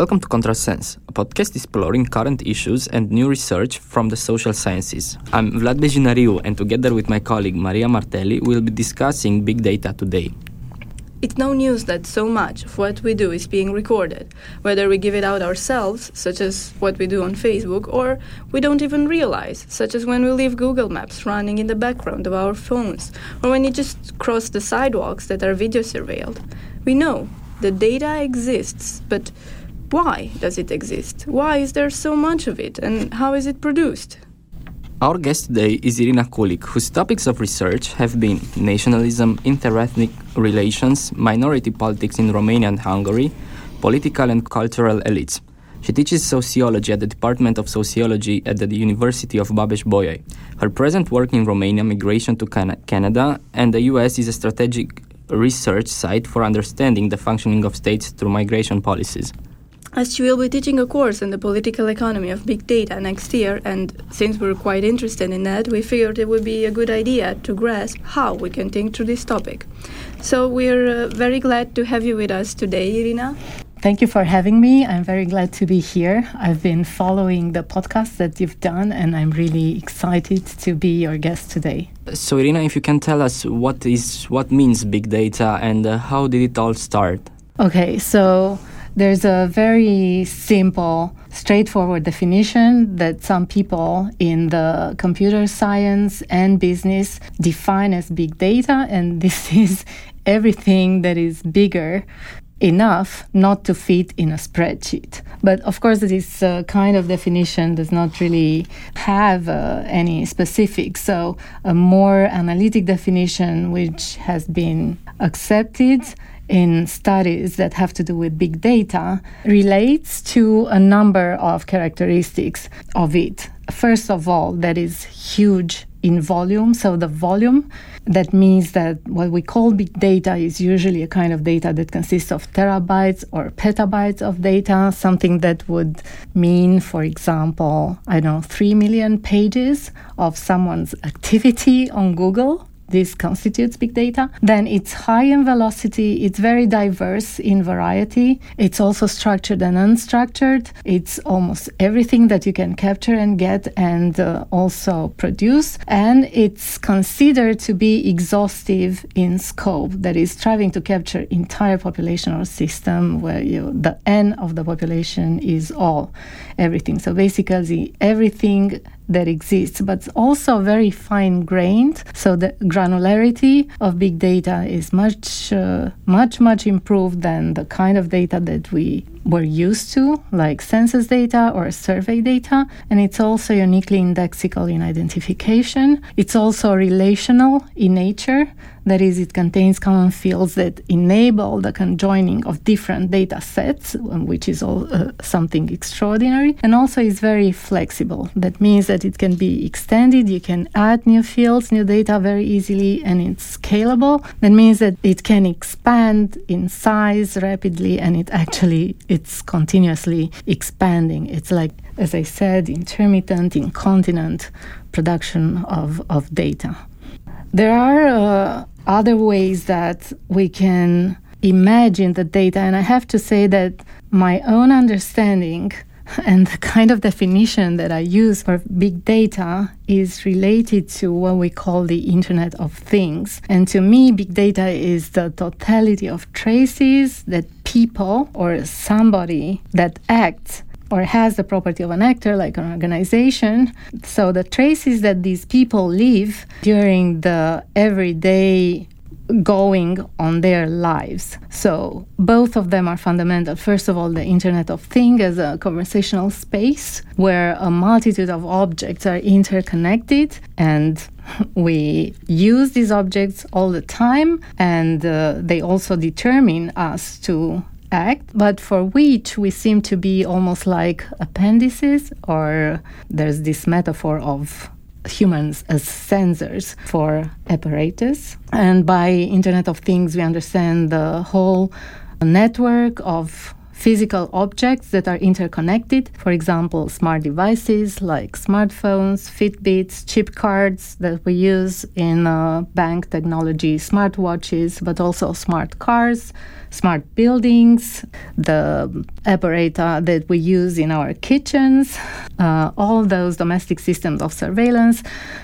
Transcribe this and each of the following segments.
Welcome to Contrasense, a podcast exploring current issues and new research from the social sciences. I'm Vlad Bejinariu, and together with my colleague Maria Martelli, we'll be discussing big data today. It's no news that so much of what we do is being recorded, whether we give it out ourselves, such as what we do on Facebook, or we don't even realize, such as when we leave Google Maps running in the background of our phones, or when you just cross the sidewalks that are video surveilled. We know the data exists, but why does it exist? Why is there so much of it? And how is it produced? Our guest today is Irina Culic, whose topics of research have been nationalism, interethnic relations, minority politics in Romania and Hungary, political and cultural elites. She teaches sociology at the Department of Sociology at the University of Babeș-Bolyai. Her present work in Romania, migration to Can- Canada, and the US is a strategic research site for understanding the functioning of states through migration policies as she will be teaching a course in the political economy of big data next year, and since we're quite interested in that, we figured it would be a good idea to grasp how we can think through this topic. So we're uh, very glad to have you with us today, Irina. Thank you for having me. I'm very glad to be here. I've been following the podcast that you've done, and I'm really excited to be your guest today. So, Irina, if you can tell us what is what means big data and uh, how did it all start? Okay, so there's a very simple, straightforward definition that some people in the computer science and business define as big data, and this is everything that is bigger enough not to fit in a spreadsheet. But of course, this uh, kind of definition does not really have uh, any specifics. So, a more analytic definition, which has been accepted in studies that have to do with big data relates to a number of characteristics of it. First of all, that is huge in volume. So the volume, that means that what we call big data is usually a kind of data that consists of terabytes or petabytes of data, something that would mean, for example, I don't know, 3 million pages of someone's activity on Google this constitutes big data. Then it's high in velocity, it's very diverse in variety, it's also structured and unstructured, it's almost everything that you can capture and get and uh, also produce, and it's considered to be exhaustive in scope, that is, striving to capture entire population or system where you, the N of the population is all, everything. So basically, everything that exists, but also very fine grained. So the granularity of big data is much, uh, much, much improved than the kind of data that we were used to, like census data or survey data. And it's also uniquely indexical in identification. It's also relational in nature. That is, it contains common fields that enable the conjoining of different data sets, um, which is all, uh, something extraordinary, and also is very flexible. That means that it can be extended, you can add new fields, new data very easily, and it's scalable. That means that it can expand in size rapidly, and it actually it's continuously expanding. It's like, as I said, intermittent, incontinent production of, of data. There are uh, other ways that we can imagine the data, and I have to say that my own understanding and the kind of definition that I use for big data is related to what we call the Internet of Things. And to me, big data is the totality of traces that people or somebody that acts or has the property of an actor, like an organization. So the traces that these people leave during the everyday going on their lives. So both of them are fundamental. First of all, the Internet of Things as a conversational space where a multitude of objects are interconnected and we use these objects all the time and uh, they also determine us to act, but for which we seem to be almost like appendices, or there's this metaphor of humans as sensors for apparatus. And by Internet of Things, we understand the whole network of physical objects that are interconnected. For example, smart devices like smartphones, Fitbits, chip cards that we use in uh, bank technology, smartwatches, but also smart cars smart buildings, the apparatus that we use in our kitchens, uh, all those domestic systems of surveillance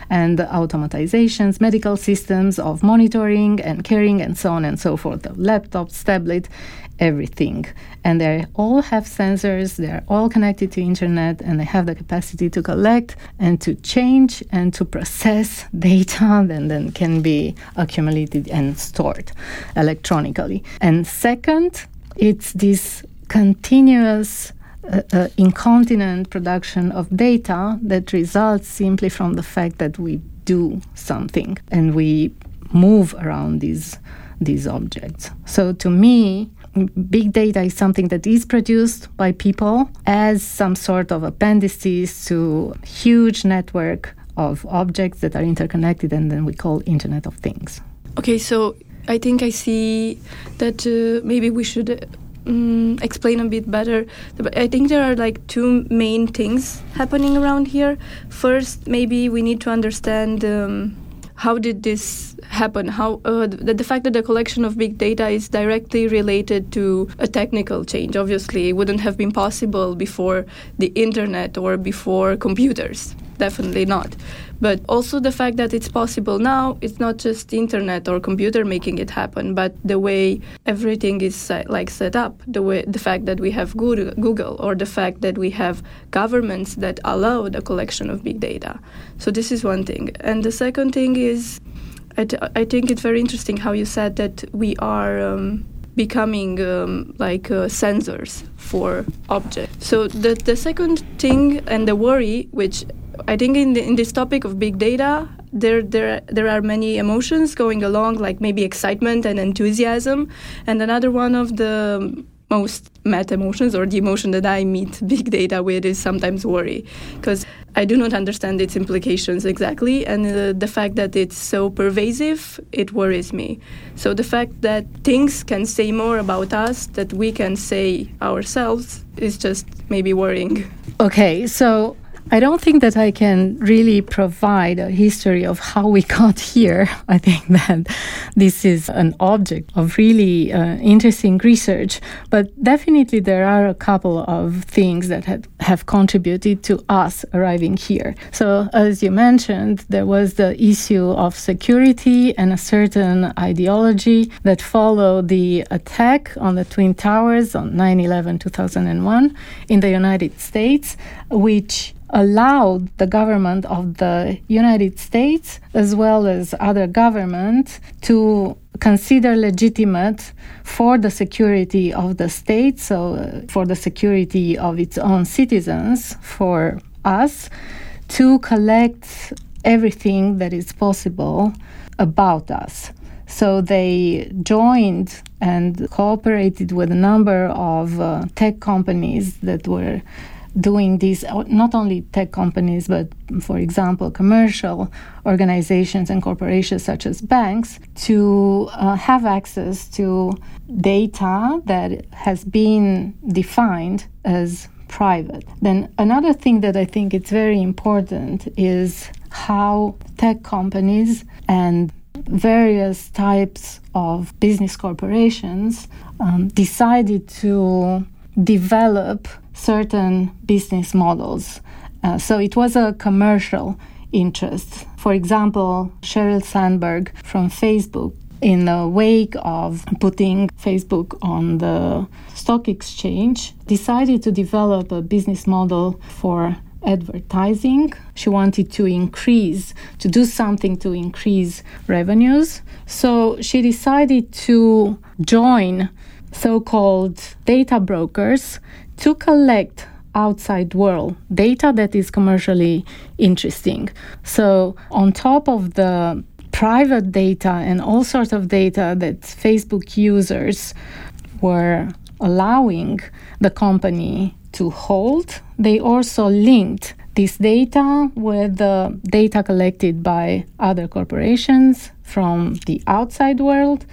and automatizations, medical systems of monitoring and caring, and so on and so forth, laptops, tablet, everything and they all have sensors they're all connected to internet and they have the capacity to collect and to change and to process data that then can be accumulated and stored electronically and second it's this continuous uh, uh, incontinent production of data that results simply from the fact that we do something and we move around these these objects. So to me, big data is something that is produced by people as some sort of appendices to huge network of objects that are interconnected and then we call internet of things. Okay so i think i see that uh, maybe we should um, explain a bit better. I think there are like two main things happening around here. First maybe we need to understand um, how did this happen? How uh, the, the, fact that the collection of big data is directly related to a technical change. Obviously, it wouldn't have been possible before the internet or before computers. Definitely not but also the fact that it's possible now it's not just internet or computer making it happen but the way everything is set, like set up the way the fact that we have google or the fact that we have governments that allow the collection of big data so this is one thing and the second thing is I, t- I think it's very interesting how you said that we are um, becoming um, like uh, sensors for objects. So the the second thing and the worry, which I think in, the, in this topic of big data, there there there are many emotions going along, like maybe excitement and enthusiasm, and another one of the most met emotions or the emotion that I meet big data with is sometimes worry. Because I do not understand its implications exactly. And uh, the fact that it's so pervasive it worries me. So the fact that things can say more about us that we can say ourselves is just maybe worrying. Okay so I don't think that I can really provide a history of how we got here. I think that this is an object of really uh, interesting research, but definitely there are a couple of things that have, have contributed to us arriving here. So, as you mentioned, there was the issue of security and a certain ideology that followed the attack on the Twin Towers on 9 11 2001 in the United States, which allowed the government of the United States as well as other governments to consider legitimate for the security of the state, so uh, for the security of its own citizens, for us, to collect everything that is possible about us. So they joined and cooperated with a number of uh, tech companies that were doing this, uh, not only tech companies, but for example, commercial organizations and corporations such as banks, to uh, have access to data that has been defined as private. Then another thing that I think it's very important is how tech companies and various types of business corporations um, decided to develop certain business models. Uh, so it was a commercial interest. For example, Sheryl Sandberg from Facebook, in the wake of putting Facebook on the stock exchange, decided to develop a business model for advertising. She wanted to increase, to do something to increase revenues. So she decided to join so called data brokers to collect outside world data that is commercially interesting. So on top of the private data and all sorts of data that Facebook users were allowing the company to hold, they also linked this data with the data collected by other corporations from the outside world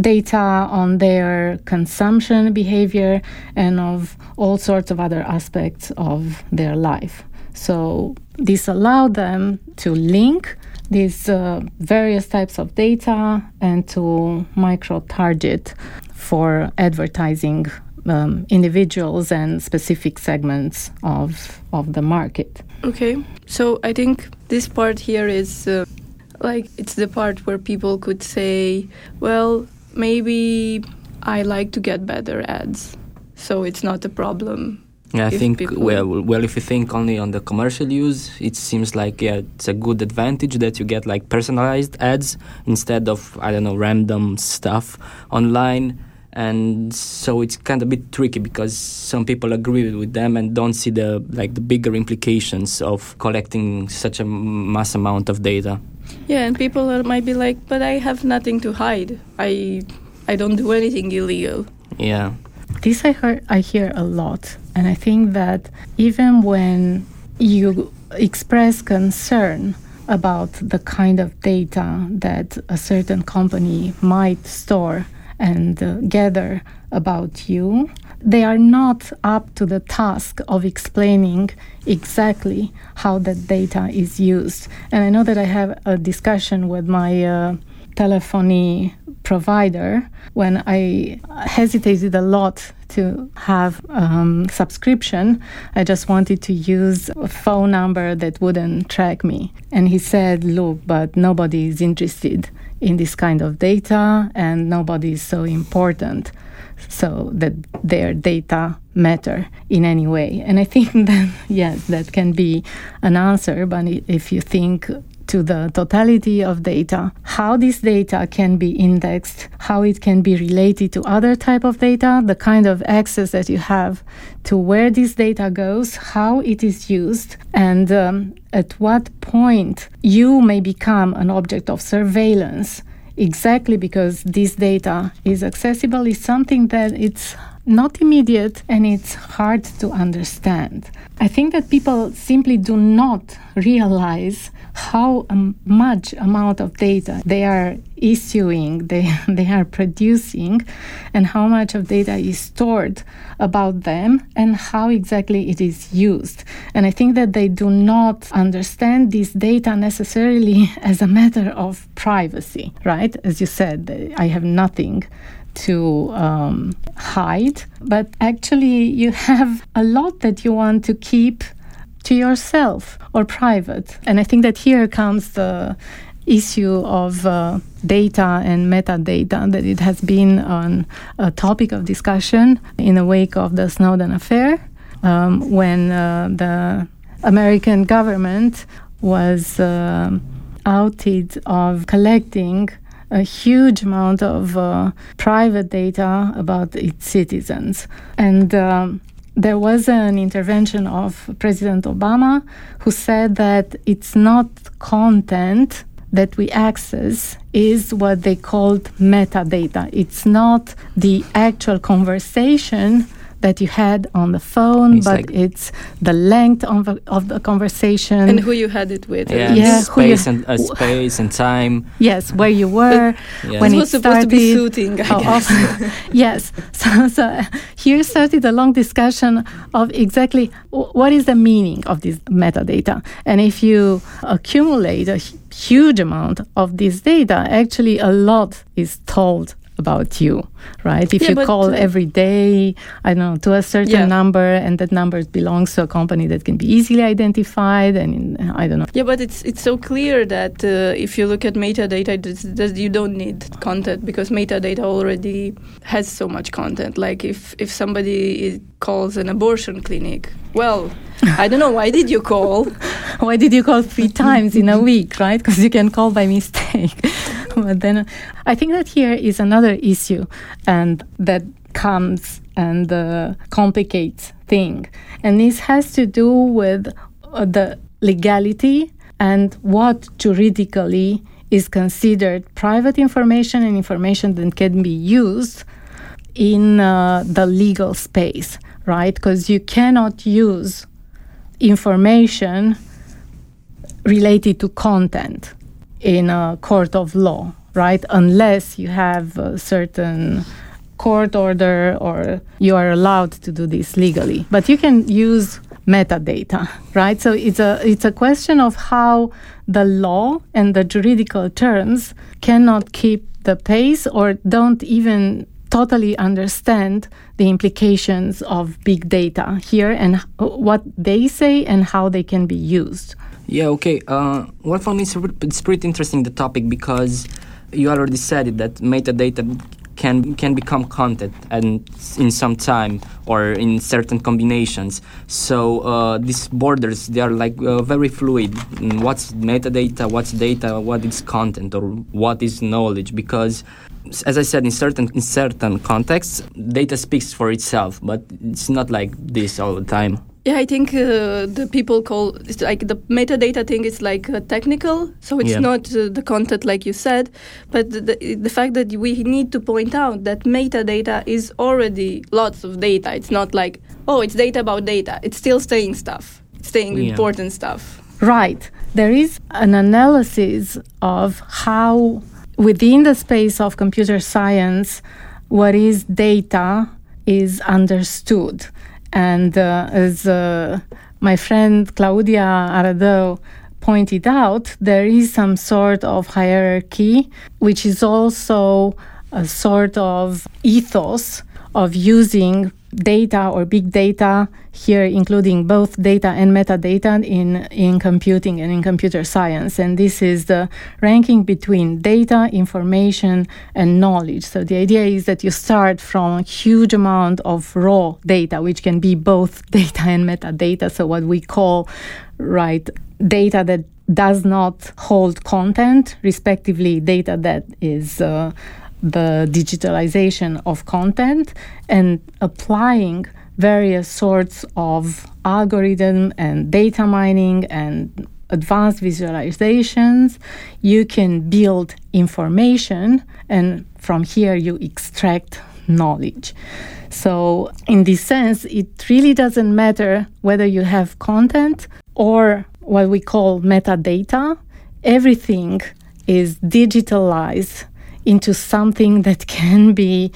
data on their consumption behavior and of all sorts of other aspects of their life. So this allowed them to link these uh, various types of data and to micro target for advertising um, individuals and specific segments of of the market. Okay, so I think this part here is uh, like it's the part where people could say, well, maybe I like to get better ads, so it's not a problem. Yeah, I think people- well, well, if you think only on the commercial use, it seems like yeah, it's a good advantage that you get like personalized ads instead of I don't know random stuff online, and so it's kind of a bit tricky because some people agree with them and don't see the like the bigger implications of collecting such a mass amount of data. Yeah, and people are, might be like, but I have nothing to hide. I I don't do anything illegal. Yeah. This I heard I hear a lot, and I think that even when you express concern about the kind of data that a certain company might store and uh, gather about you, they are not up to the task of explaining exactly how that data is used. And I know that I have a discussion with my uh, telephony provider when I hesitated a lot to have um, subscription. I just wanted to use a phone number that wouldn't track me. And he said, Look, but nobody is interested in this kind of data and nobody is so important so that their data matter in any way. And I think that, yes, that can be an answer, but if you think to the totality of data, how this data can be indexed, how it can be related to other type of data, the kind of access that you have to where this data goes, how it is used, and um, at what point you may become an object of surveillance exactly because this data is accessible is something that it's not immediate and it's hard to understand. I think that people simply do not realize how um, much amount of data they are issuing, they, they are producing, and how much of data is stored about them and how exactly it is used. And I think that they do not understand this data necessarily as a matter of privacy, right? As you said, I have nothing to um, hide, but actually, you have a lot that you want to keep to yourself or private. And I think that here comes the issue of uh, data and metadata, that it has been on a topic of discussion in the wake of the Snowden affair, um, when uh, the American government was um outed of collecting a huge amount of uh, private data about its citizens. And um, there was an intervention of President Obama who said that it's not content that we access is what they called metadata. It's not the actual conversation that you had on the phone, It's but like- it's the length of, of the conversation. And who you had it with. Yeah, Yeah, who you- space and uh, space and time. Yes, where you were Yeah. when It it was supposed to be started, suiting, I how guess. often- yes. So, so here started a long discussion of exactly w- what is the meaning of this metadata, and if you accumulate a huge amount of this data, actually a lot is told about you, right? If Yeah, you call uh, every day, I don't know, to a certain Yeah. number, and that number belongs to a company that can be easily identified, and I don't know. Yeah, but it's it's so clear that uh, if you look at metadata, that, you don't need content because metadata already has so much content. Like if if somebody i- calls an abortion clinic, well, I don't know why did you call? Why did you call three times in a week, right? Because you can call by mistake. but then I think that here is another issue, and that comes and uh, complicates thing, and this has to do with uh, the legality and what juridically is considered private information and information that can be used in uh, the legal space, right? Because you cannot use information related to content in a court of law, right? Unless you have a certain court order or you are allowed to do this legally. But you can use metadata, right? So it's a it's a question of how the law and the juridical terms cannot keep the pace or don't even totally understand the implications of big data here and what they say and how they can be used. Yeah, okay. Uh, well, for me, it's, it's pretty interesting the topic because you already said it that metadata can can become content and in some time or in certain combinations. So uh, these borders they are like uh, very fluid. What's metadata? What's data? What is content or what is knowledge? Because as I said, in certain in certain contexts, data speaks for itself, but it's not like this all the time. Yeah, I think uh, the people call it's like the metadata thing is like uh, technical, so it's yeah. not uh, the content like you said, but the, the fact that we need to point out that metadata is already lots of data. It's not like oh, it's data about data. It's still staying stuff, staying yeah. important stuff. Right. There is an analysis of how within the space of computer science, what is data is understood. And uh, as uh, my friend Claudia Aradau pointed out, there is some sort of hierarchy, which is also a sort of ethos of using data or big data here including both data and metadata in, in computing and in computer science. And this is the ranking between data information and knowledge. So the idea is that you start from a huge amount of raw data which can be both data and metadata. So what we call right data that does not hold content respectively data that is uh, the digitalization of content and applying various sorts of algorithm and data mining and advanced visualizations you can build information and from here you extract knowledge. So in this sense it really doesn't matter whether you have content or what we call metadata. Everything is digitalized into something that can be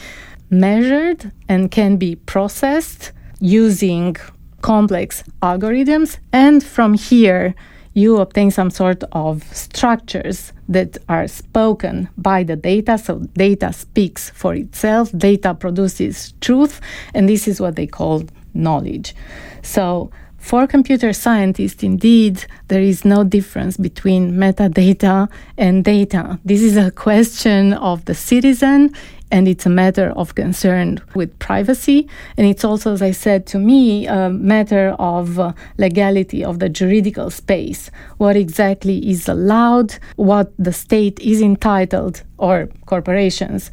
measured and can be processed using complex algorithms. And from here, you obtain some sort of structures that are spoken by the data. So, data speaks for itself, data produces truth, and this is what they call knowledge. So, for computer scientists, indeed, there is no difference between metadata and data. This is a question of the citizen and it's a matter of concern with privacy. And it's also, as I said, to me, a matter of uh, legality of the juridical space. What exactly is allowed, what the state is entitled, or corporations,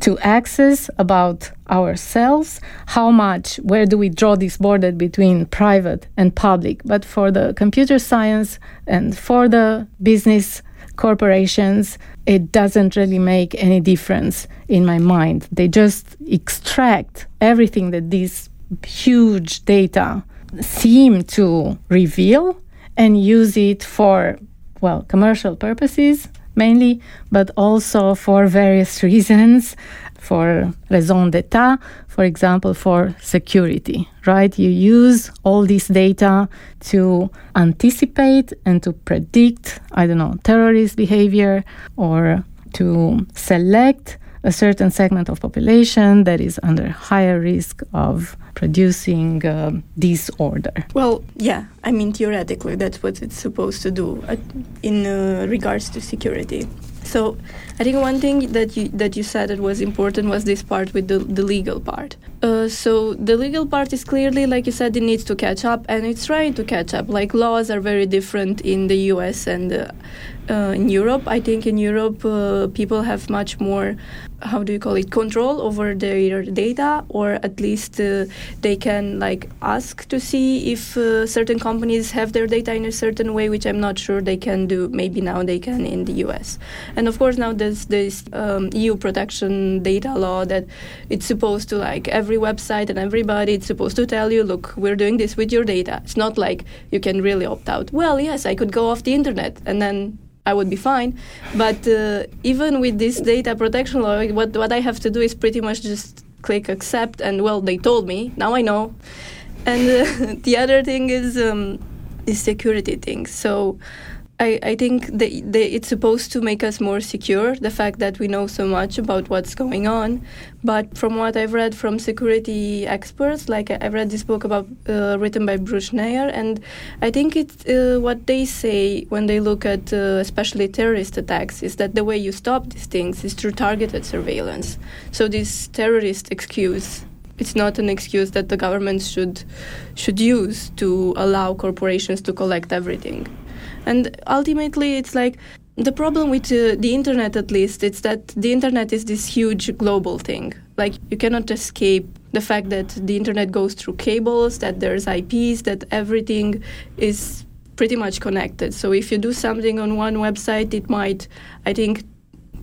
to access about ourselves, how much, where do we draw this border between private and public. But for the computer science and for the business corporations, it doesn't really make any difference in my mind. They just extract everything that these huge data seem to reveal and use it for, well, commercial purposes mainly, but also for various reasons, for raison d'etat, for example, for security, right? You use all this data to anticipate and to predict, I don't know, terrorist behavior or to select a certain segment of population that is under higher risk of producing uh, disorder. Well, yeah, I mean theoretically that's what it's supposed to do uh, in uh, regards to security. So I think one thing that you that you said that was important was this part with the, the legal part. Uh, so the legal part is clearly, like you said, it needs to catch up, and it's trying to catch up. Like laws are very different in the U.S. and uh, uh, in Europe. I think in Europe uh, people have much more how do you call it control over their data or at least uh, they can like ask to see if uh, certain companies have their data in a certain way which i'm not sure they can do. Maybe now they can in the us and of course now there's this um, eu protection data law that it's supposed to like every website and everybody it's supposed to tell you look we're doing this with your data. It's not like you can really opt out. Well yes i could go off the internet and then I would be fine. But uh, even with this data protection law, what what I have to do is pretty much just click accept, and well, they told me. Now I know. And uh, the other thing is um, is security things. So I, I think they, they, it's supposed to make us more secure, the fact that we know so much about what's going on. But from what I've read from security experts, like I've read this book about uh, written by Bruce Schneier, and I think it's uh, what they say when they look at uh, especially terrorist attacks is that the way you stop these things is through targeted surveillance. So this terrorist excuse it's not an excuse that the government should should use to allow corporations to collect everything. And ultimately, it's like the problem with uh, the internet, at least, it's that the internet is this huge global thing. Like, you cannot escape the fact that the internet goes through cables, that there's IPs, that everything is pretty much connected. So, if you do something on one website, it might, I think,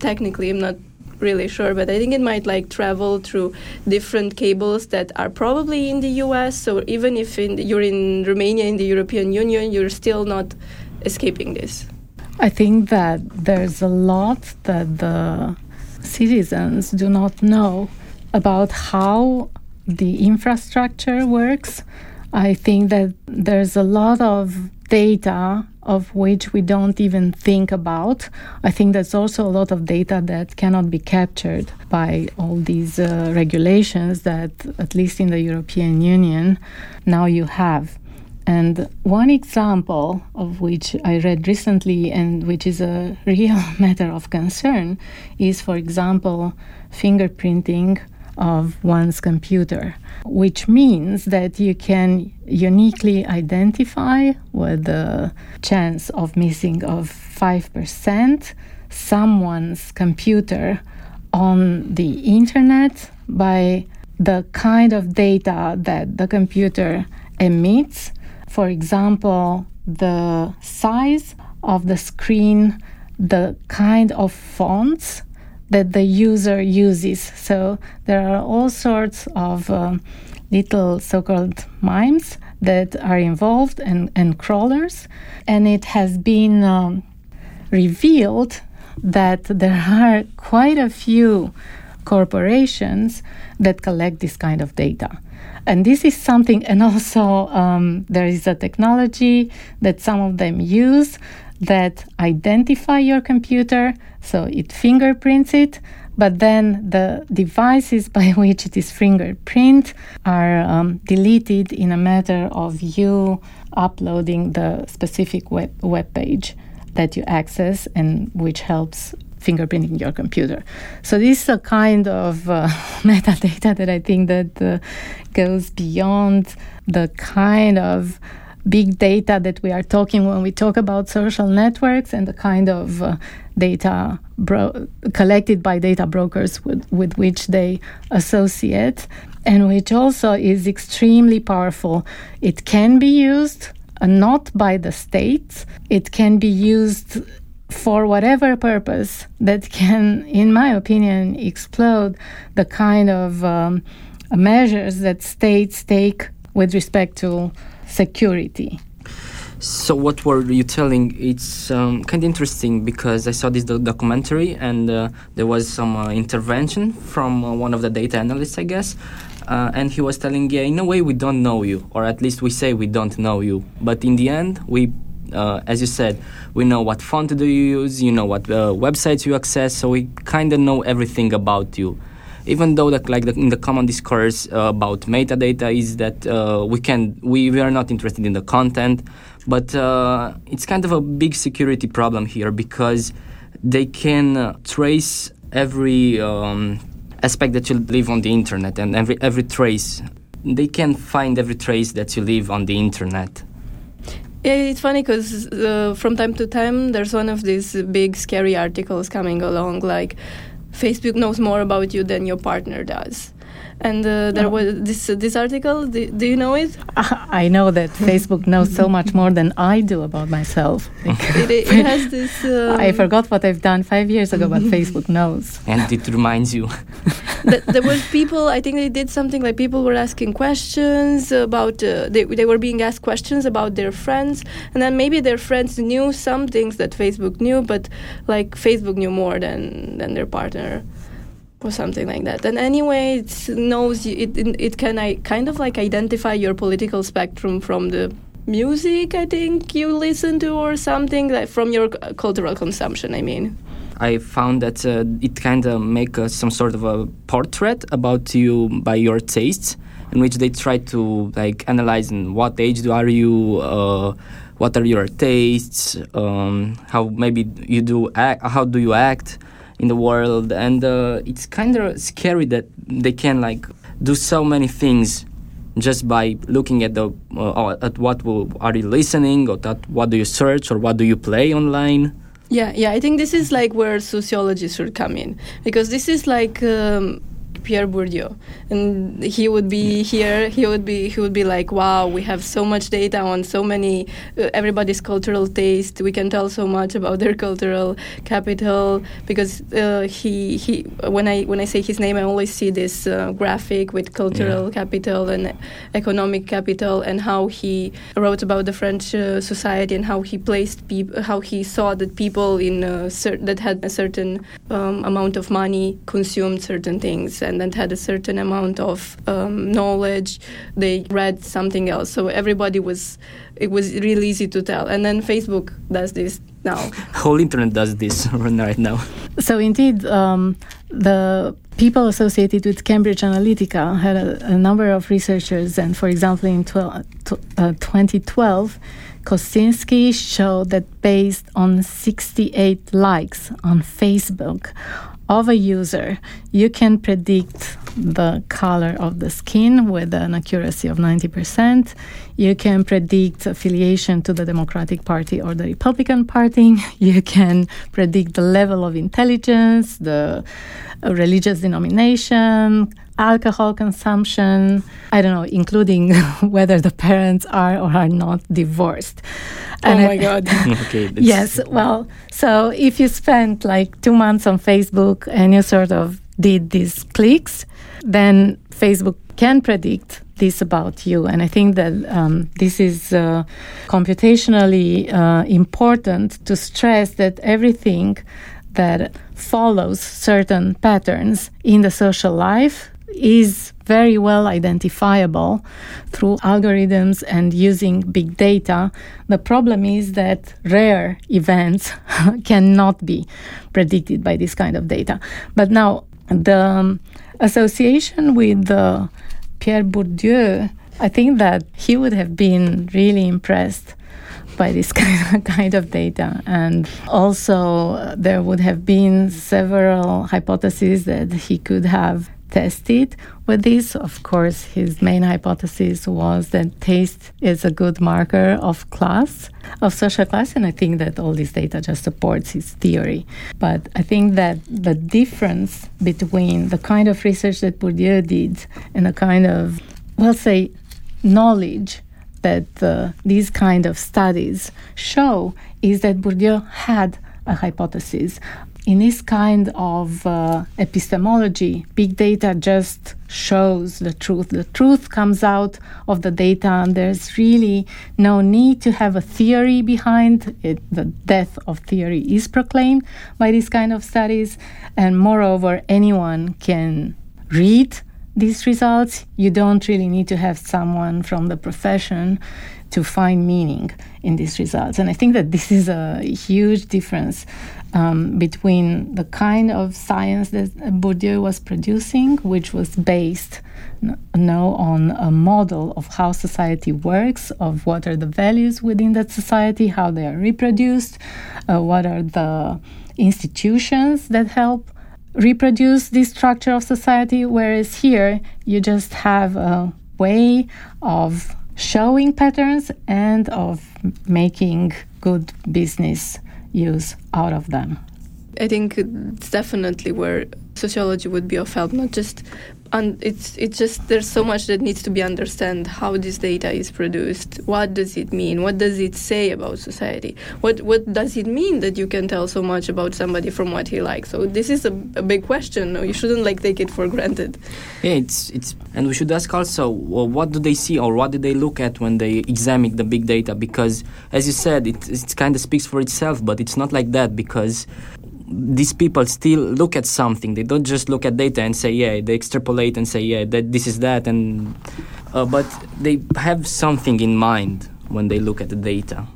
technically, I'm not really sure, but I think it might like travel through different cables that are probably in the US. So even if in, you're in Romania in the European Union, you're still not escaping this? I think that there's a lot that the citizens do not know about how the infrastructure works. I think that there's a lot of data of which we don't even think about. I think there's also a lot of data that cannot be captured by all these uh, regulations that, at least in the European Union, now you have. And one example of which I read recently and which is a real matter of concern is, for example, fingerprinting of one's computer, which means that you can uniquely identify with the chance of missing of 5% someone's computer on the internet by the kind of data that the computer emits for example, the size of the screen, the kind of fonts that the user uses. So there are all sorts of um, little so called mimes that are involved and, and crawlers. And it has been um, revealed that there are quite a few corporations that collect this kind of data. And this is something, and also um, there is a technology that some of them use that identify your computer, so it fingerprints it, but then the devices by which it is fingerprint are um, deleted in a matter of you uploading the specific web, web page that you access and which helps fingerprinting your computer. So this is a kind of uh, metadata that I think that uh, goes beyond the kind of big data that we are talking when we talk about social networks and the kind of uh, data bro- collected by data brokers with, with which they associate and which also is extremely powerful. It can be used uh, not by the states, it can be used for whatever purpose that can, in my opinion, explode the kind of um, measures that states take with respect to security. So what were you telling? It's um, kind of interesting because I saw this documentary and uh, there was some uh, intervention from uh, one of the data analysts, I guess, uh, and he was telling, yeah, in a way we don't know you, or at least we say we don't know you, but in the end we uh, as you said, we know what font do you use, you know what uh, websites you access, so we kind of know everything about you. Even though, that, like the, in the common discourse uh, about metadata, is that uh, we can we, we are not interested in the content, but uh, it's kind of a big security problem here because they can uh, trace every um, aspect that you live on the internet and every every trace. They can find every trace that you live on the internet. Yeah, it's funny because uh, from time to time there's one of these big scary articles coming along like Facebook knows more about you than your partner does. And uh, there oh. was this uh, this article. Do, do, you know it? I know that Facebook knows so much more than I do about myself. it, it, has this. Um, I forgot what I've done five years ago, but Facebook knows. And it reminds you. that there was people. I think they did something like people were asking questions about. Uh, they they were being asked questions about their friends, and then maybe their friends knew some things that Facebook knew, but like Facebook knew more than than their partner or something like that. And anyway, it knows it it, it can I kind of like identify your political spectrum from the music I think you listen to or something like from your cultural consumption. I mean. I found that uh, it kind of make uh, some sort of a portrait about you by your tastes, in which they try to like analyze in what age do are you, uh, what are your tastes, um, how maybe you do act, how do you act in the world, and uh, it's kind of scary that they can like do so many things just by looking at the uh, at what will, are you listening or that what do you search or what do you play online yeah, yeah. I think this is like where sociology should come in because this is like um, Pierre Bourdieu, and he would be here. He would be he would be like, "Wow, we have so much data on so many uh, everybody's cultural taste. We can tell so much about their cultural capital." Because uh, he he when I when I say his name, I always see this uh, graphic with cultural yeah. capital and economic capital, and how he wrote about the French uh, society and how he placed people, how he saw that people in cer- that had a certain um, amount of money consumed certain things and and had a certain amount of um, knowledge. They read something else. So everybody was, it was really easy to tell. And then Facebook does this now. Whole internet does this right now. So indeed, um, the people associated with Cambridge Analytica had a, a number of researchers, and for example, in uh, 2012, Kosinski showed that based on 68 likes on Facebook, of a user, you can predict the color of the skin with an accuracy of 90%. You can predict affiliation to the Democratic Party or the Republican Party. You can predict the level of intelligence, the uh, religious denomination, alcohol consumption, I don't know, including whether the parents are or are not divorced. Oh and oh my God. okay, yes, well, so if you spent like two months on Facebook and you sort of did these clicks, then Facebook can predict this about you. And I think that um, this is uh, computationally uh, important to stress that everything that follows certain patterns in the social life is very well identifiable through algorithms and using big data. The problem is that rare events cannot be predicted by this kind of data. But now, the um, association with uh, Pierre Bourdieu, I think that he would have been really impressed by this kind of, kind of data. And also, there would have been several hypotheses that he could have tested with this. Of course, his main hypothesis was that taste is a good marker of class, of social class, and I think that all this data just supports his theory. But I think that the difference between the kind of research that Bourdieu did and the kind of, well, say, knowledge that uh, these kind of studies show is that Bourdieu had a hypothesis in this kind of uh, epistemology, big data just shows the truth. The truth comes out of the data, and there's really no need to have a theory behind it. The death of theory is proclaimed by these kind of studies, and moreover, anyone can read these results. You don't really need to have someone from the profession to find meaning in these results. And I think that this is a huge difference um, between the kind of science that Bourdieu was producing, which was based know, on a model of how society works, of what are the values within that society, how they are reproduced, uh, what are the institutions that help reproduce this structure of society, whereas here you just have a way of showing patterns and of making good business use out of them. I think it's definitely where sociology would be of help, not just and it's it's just there's so much that needs to be understand how this data is produced. What does it mean? What does it say about society? What what does it mean that you can tell so much about somebody from what he likes? So this is a, a big question. You shouldn't like take it for granted. Yeah it's it's and we should ask also well, what do they see or what do they look at when they examine the big data? Because as you said it, it kind of speaks for itself but it's not like that because these people still look at something. They don't just look at data and say, yeah, they extrapolate and say, yeah, that this is that, and uh, but they have something in mind when they look at the data.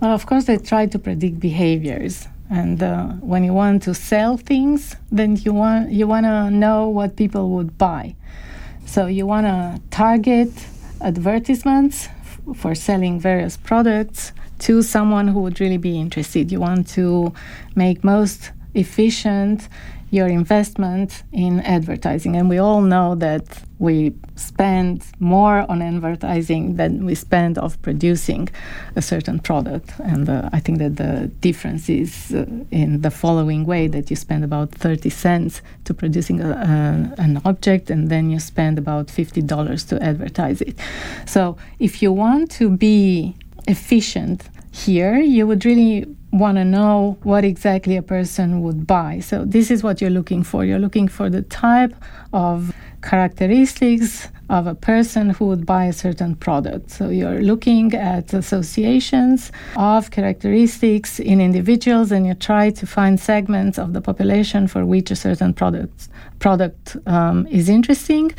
Well, of course, they try to predict behaviors. And uh, when you want to sell things, then you want you want to know what people would buy. So you want to target advertisements for selling various products to someone who would really be interested. You want to make most efficient your investment in advertising. And we all know that we spend more on advertising than we spend of producing a certain product. And uh, I think that the difference is uh, in the following way that you spend about 30 cents to producing a, a, an object and then you spend about $50 to advertise it. So if you want to be efficient here, you would really want to know what exactly a person would buy. So, this is what you're looking for. You're looking for the type of characteristics of a person who would buy a certain product. So, you're looking at associations of characteristics in individuals and you try to find segments of the population for which a certain product, product um, is interesting.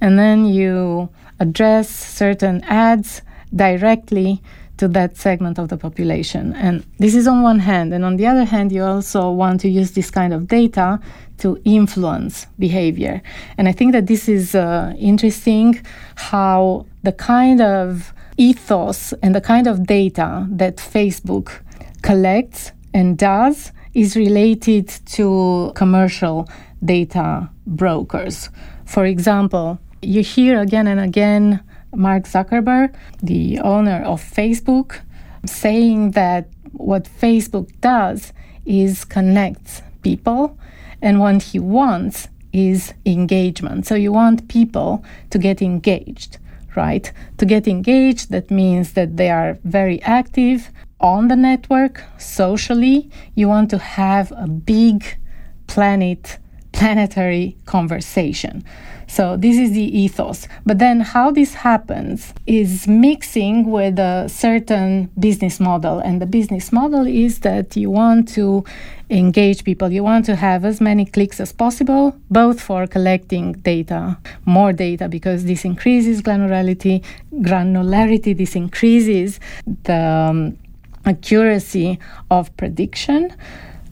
And then you address certain ads directly to that segment of the population. And this is on one hand. And on the other hand, you also want to use this kind of data to influence behavior. And I think that this is uh, interesting how the kind of ethos and the kind of data that Facebook collects and does is related to commercial data brokers. For example, you hear again and again Mark Zuckerberg, the owner of Facebook, saying that what Facebook does is connects people and what he wants is engagement. So you want people to get engaged, right? To get engaged, that means that they are very active on the network socially. You want to have a big planet planetary conversation. So this is the ethos. But then how this happens is mixing with a certain business model. And the business model is that you want to engage people. You want to have as many clicks as possible, both for collecting data, more data, because this increases granularity, granularity, this increases the um, accuracy of prediction.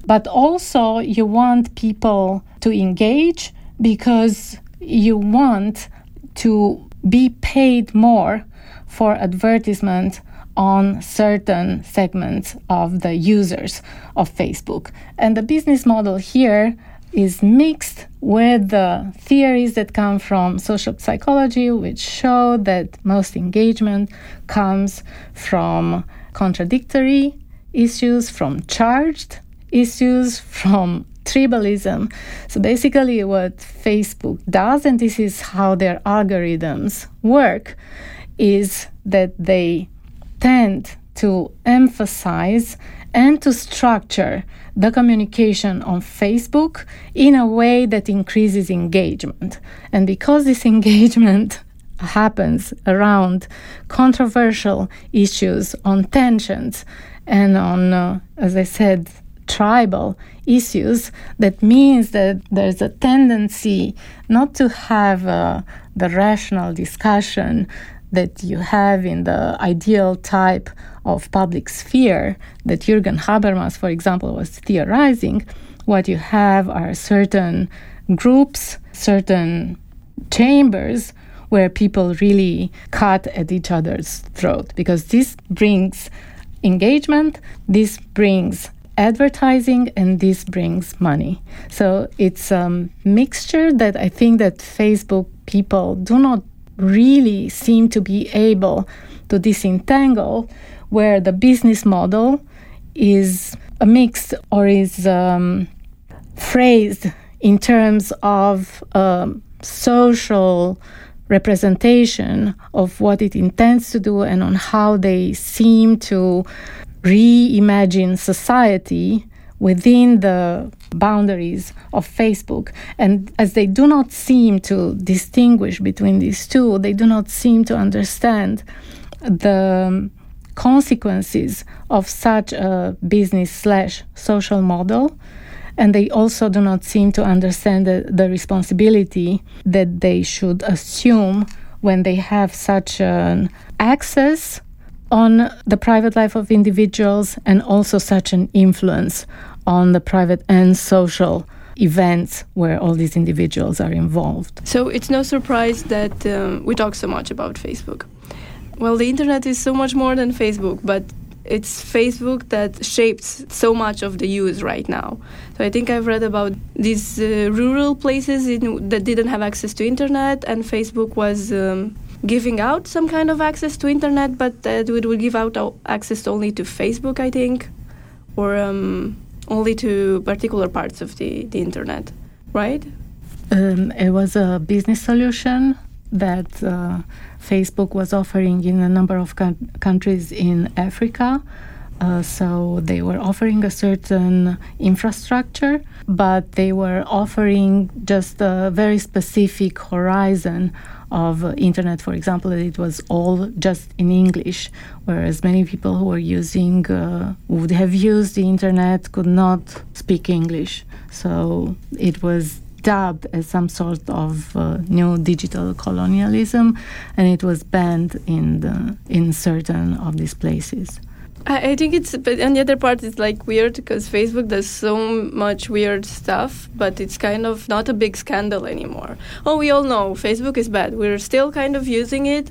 But also you want people to engage because you want to be paid more for advertisement on certain segments of the users of Facebook. And the business model here is mixed with the theories that come from social psychology, which show that most engagement comes from contradictory issues, from charged issues, from tribalism. So basically, what Facebook does, and this is how their algorithms work, is that they tend to emphasize and to structure the communication on Facebook in a way that increases engagement. And because this engagement happens around controversial issues, on tensions, and on, uh, as I said, tribal issues, that means that there's a tendency not to have uh, the rational discussion that you have in the ideal type of public sphere that Jürgen Habermas, for example, was theorizing. What you have are certain groups, certain chambers where people really cut at each other's throat because this brings engagement, this brings advertising and this brings money. So it's a mixture that I think that Facebook people do not really seem to be able to disentangle where the business model is a mix or is um, phrased in terms of um, social representation of what it intends to do and on how they seem to reimagine society within the boundaries of Facebook. And as they do not seem to distinguish between these two, they do not seem to understand the consequences of such a business slash social model. And they also do not seem to understand the, the responsibility that they should assume when they have such an access on the private life of individuals and also such an influence on the private and social events where all these individuals are involved. So it's no surprise that um, we talk so much about Facebook. Well, the internet is so much more than Facebook, but it's Facebook that shapes so much of the use right now. So I think I've read about these uh, rural places in, that didn't have access to internet, and Facebook was um, giving out some kind of access to internet, but that it would give out access only to Facebook, I think, or um, only to particular parts of the, the internet, right? Um, it was a business solution that uh, Facebook was offering in a number of countries in Africa. Uh, so they were offering a certain infrastructure, but they were offering just a very specific horizon of internet. For example, it was all just in English, whereas many people who were using uh, would have used the internet could not speak English. So it was dubbed as some sort of uh, new digital colonialism, and it was banned in the, in certain of these places. I, I think it's, but on the other part, it's like weird because Facebook does so much weird stuff, but it's kind of not a big scandal anymore. Oh, we all know Facebook is bad. We're still kind of using it,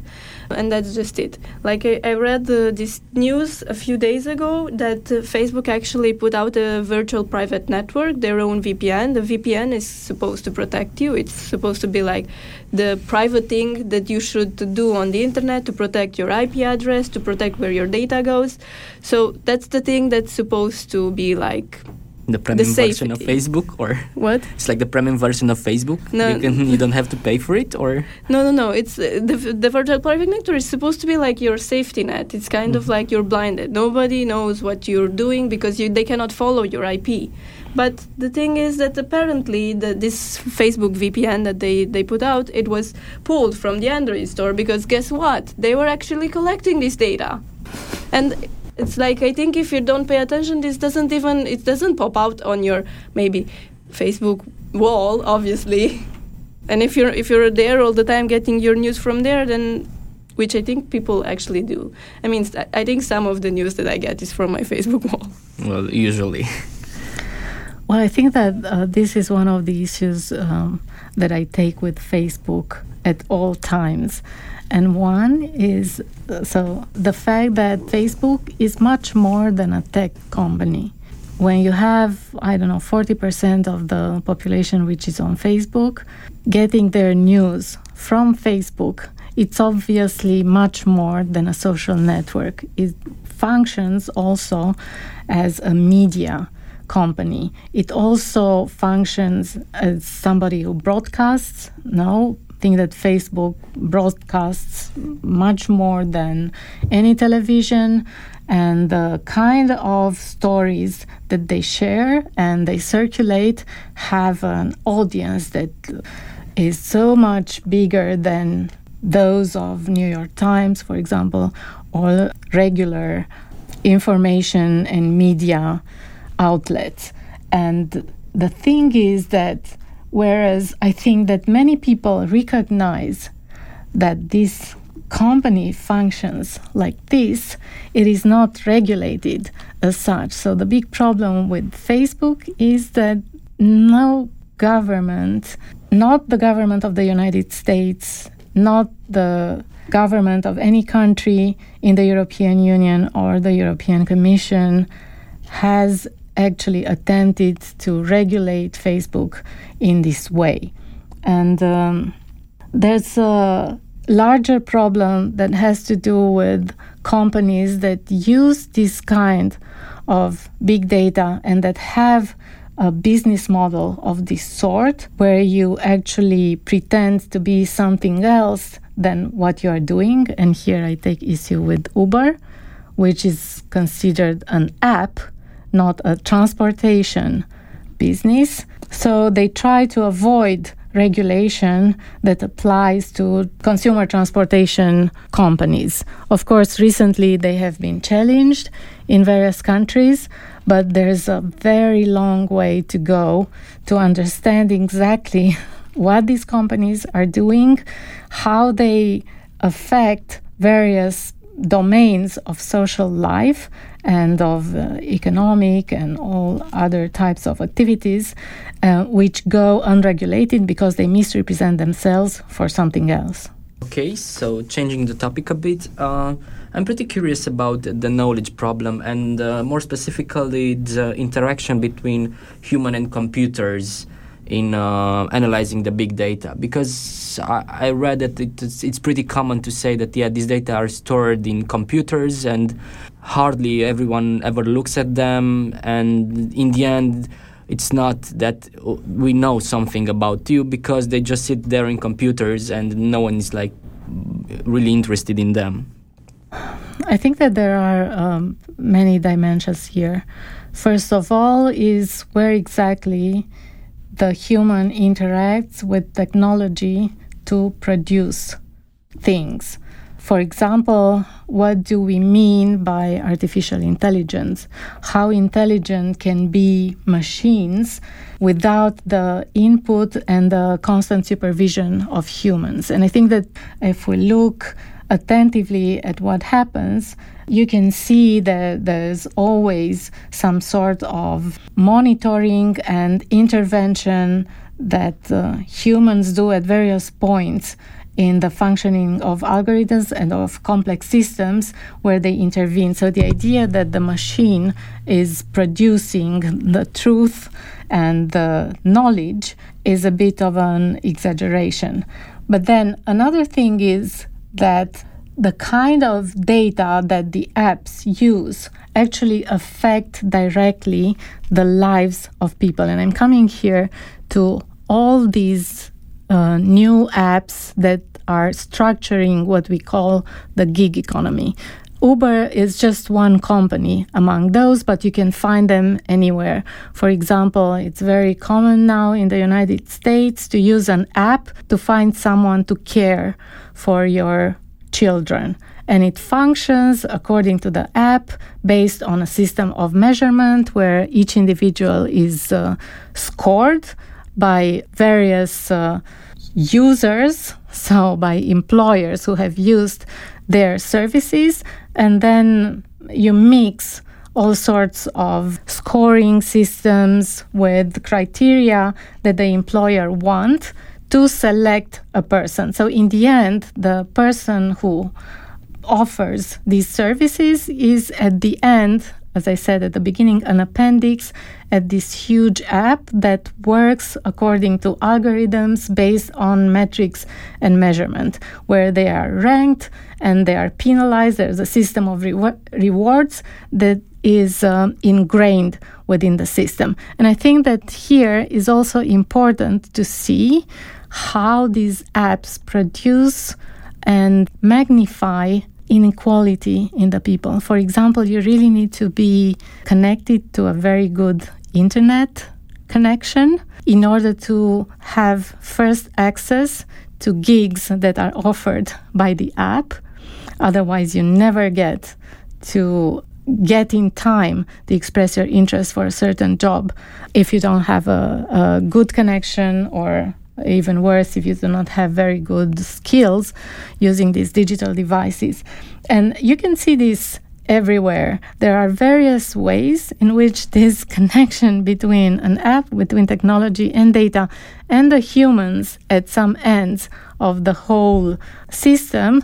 and that's just it. Like I, I read uh, this news a few days ago that uh, Facebook actually put out a virtual private network, their own VPN. The VPN is supposed to protect you. It's supposed to be like the private thing that you should do on the internet to protect your IP address, to protect where your data goes. So that's the thing that's supposed to be like the premium the version of Facebook or what? It's like the premium version of Facebook. No, you, can, you don't have to pay for it, or no, no, no. It's uh, the the virtual private network is supposed to be like your safety net. It's kind mm-hmm. of like you're blinded. Nobody knows what you're doing because you, they cannot follow your IP. But the thing is that apparently the, this Facebook VPN that they, they put out, it was pulled from the Android store because guess what? They were actually collecting this data. And it's like I think if you don't pay attention, this doesn't even it doesn't pop out on your maybe Facebook wall, obviously. And if you're if you're there all the time getting your news from there, then which I think people actually do. I mean, I think some of the news that I get is from my Facebook wall. Well, usually. Well, I think that uh, this is one of the issues um, that I take with Facebook at all times. And one is so the fact that Facebook is much more than a tech company. When you have, I don't know, 40% of the population which is on Facebook, getting their news from Facebook, it's obviously much more than a social network. It functions also as a media company. It also functions as somebody who broadcasts. No, think that Facebook broadcasts much more than any television and the kind of stories that they share and they circulate have an audience that is so much bigger than those of New York Times, for example, or regular information and media outlets. And the thing is that whereas I think that many people recognize that this company functions like this, it is not regulated as such. So the big problem with Facebook is that no government, not the government of the United States, not the government of any country in the European Union or the European Commission has actually attempted to regulate Facebook in this way. And um, there's a larger problem that has to do with companies that use this kind of big data and that have a business model of this sort where you actually pretend to be something else than what you are doing. And here I take issue with Uber, which is considered an app, not a transportation business. So they try to avoid regulation that applies to consumer transportation companies. Of course, recently they have been challenged in various countries, but there's a very long way to go to understand exactly what these companies are doing, how they affect various domains of social life and of uh, economic and all other types of activities uh, which go unregulated because they misrepresent themselves for something else. Okay, so changing the topic a bit, uh, I'm pretty curious about the knowledge problem and uh, more specifically the interaction between human and computers in uh, analyzing the big data. Because I, I read that it's, it's pretty common to say that yeah these data are stored in computers and hardly everyone ever looks at them. And in the end it's not that we know something about you because they just sit there in computers and no one is like really interested in them. I think that there are um, many dimensions here. First of all, is where exactly the human interacts with technology to produce things. For example, what do we mean by artificial intelligence? How intelligent can be machines without the input and the constant supervision of humans? And I think that if we look attentively at what happens, you can see that there's always some sort of monitoring and intervention that uh, humans do at various points in the functioning of algorithms and of complex systems where they intervene. So the idea that the machine is producing the truth and the knowledge is a bit of an exaggeration. But then another thing is that the kind of data that the apps use actually affect directly the lives of people. And I'm coming here to all these uh, new apps that are structuring what we call the gig economy. Uber is just one company among those, but you can find them anywhere. For example, it's very common now in the United States to use an app to find someone to care for your children. And it functions according to the app based on a system of measurement where each individual is uh, scored by various uh, users, so by employers who have used their services, and then you mix all sorts of scoring systems with criteria that the employer want to select a person. So, in the end, the person who offers these services is at the end, as I said at the beginning, an appendix at this huge app that works according to algorithms based on metrics and measurement, where they are ranked and they are penalized. There's a system of re- rewards that is um, ingrained within the system. And I think that here is also important to see how these apps produce and magnify inequality in the people. For example, you really need to be connected to a very good internet connection in order to have first access to gigs that are offered by the app. Otherwise, you never get to get in time to express your interest for a certain job if you don't have a, a good connection or even worse if you do not have very good skills using these digital devices. And you can see this everywhere. There are various ways in which this connection between an app, between technology and data, and the humans at some ends of the whole system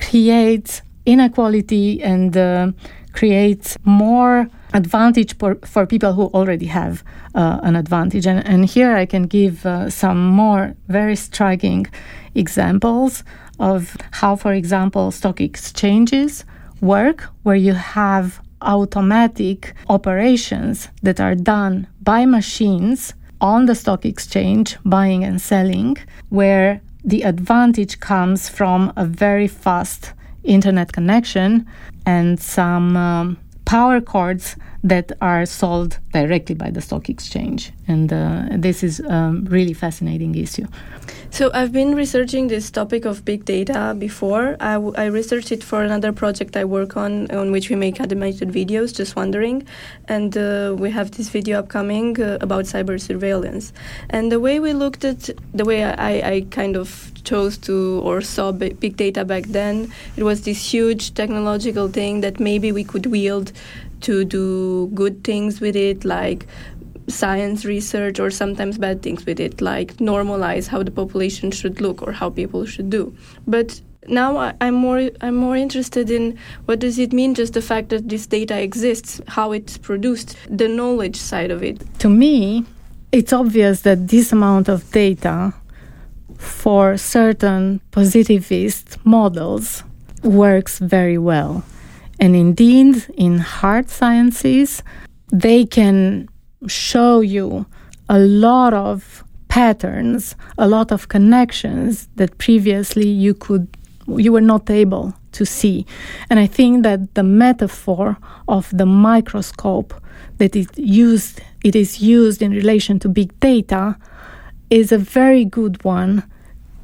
creates inequality and uh, creates more advantage for, for people who already have uh, an advantage. And, and here I can give uh, some more very striking examples of how, for example, stock exchanges work, where you have automatic operations that are done by machines on the stock exchange, buying and selling, where the advantage comes from a very fast internet connection and some um, power cords that are sold directly by the stock exchange. And uh, this is a really fascinating issue. So I've been researching this topic of big data before. I, w- I researched it for another project I work on, on which we make animated videos. Just wondering, and uh, we have this video upcoming uh, about cyber surveillance. And the way we looked at the way I, I kind of chose to or saw big data back then, it was this huge technological thing that maybe we could wield to do good things with it, like science research, or sometimes bad things with it, like normalize how the population should look or how people should do. But now I, am more I'm more interested in what does it mean just the fact that this data exists, how it's produced, the knowledge side of it. To me, it's obvious that this amount of data for certain positivist models works very well. And indeed, in hard sciences, they can show you a lot of patterns, a lot of connections that previously you could you were not able to see. And I think that the metaphor of the microscope that is used it is used in relation to big data is a very good one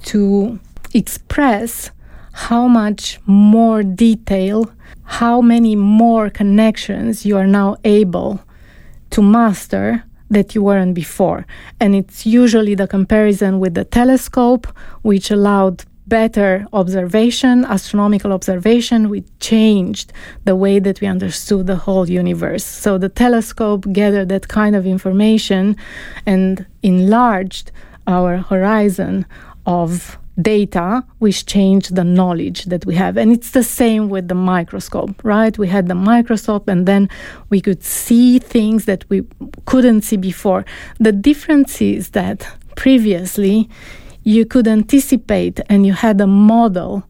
to express how much more detail, how many more connections you are now able to master that you weren't before. And it's usually the comparison with the telescope, which allowed better observation, astronomical observation, which changed the way that we understood the whole universe. So the telescope gathered that kind of information and enlarged our horizon of data which change the knowledge that we have. And it's the same with the microscope right? We had the microscope and then we could see things that we couldn't see before. The difference is that previously you could anticipate and you had a model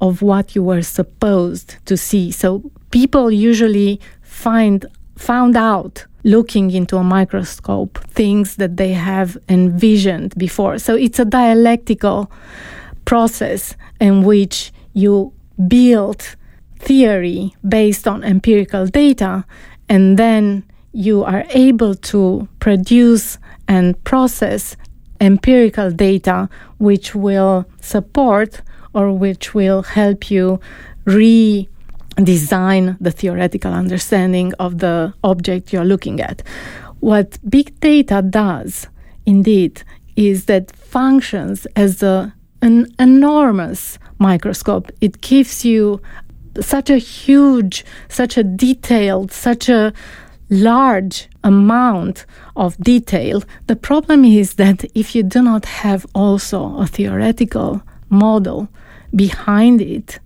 of what you were supposed to see. So people usually find found out looking into a microscope things that they have envisioned before. So it's a dialectical process in which you build theory based on empirical data and then you are able to produce and process empirical data which will support or which will help you re design the theoretical understanding of the object you're looking at. What big data does, indeed, is that functions as a, an enormous microscope. It gives you such a huge, such a detailed, such a large amount of detail. The problem is that if you do not have also a theoretical model behind it,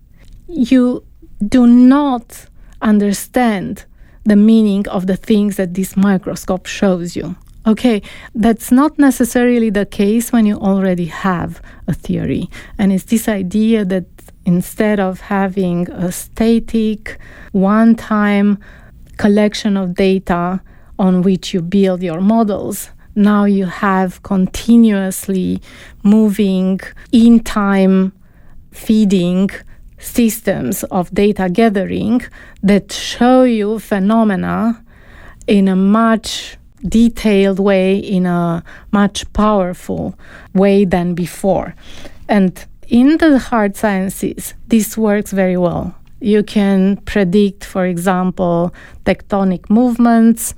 you do not understand the meaning of the things that this microscope shows you. Okay, that's not necessarily the case when you already have a theory. And it's this idea that instead of having a static, one time collection of data on which you build your models, now you have continuously moving in time feeding systems of data gathering that show you phenomena in a much detailed way, in a much powerful way than before. And in the hard sciences, this works very well. You can predict, for example, tectonic movements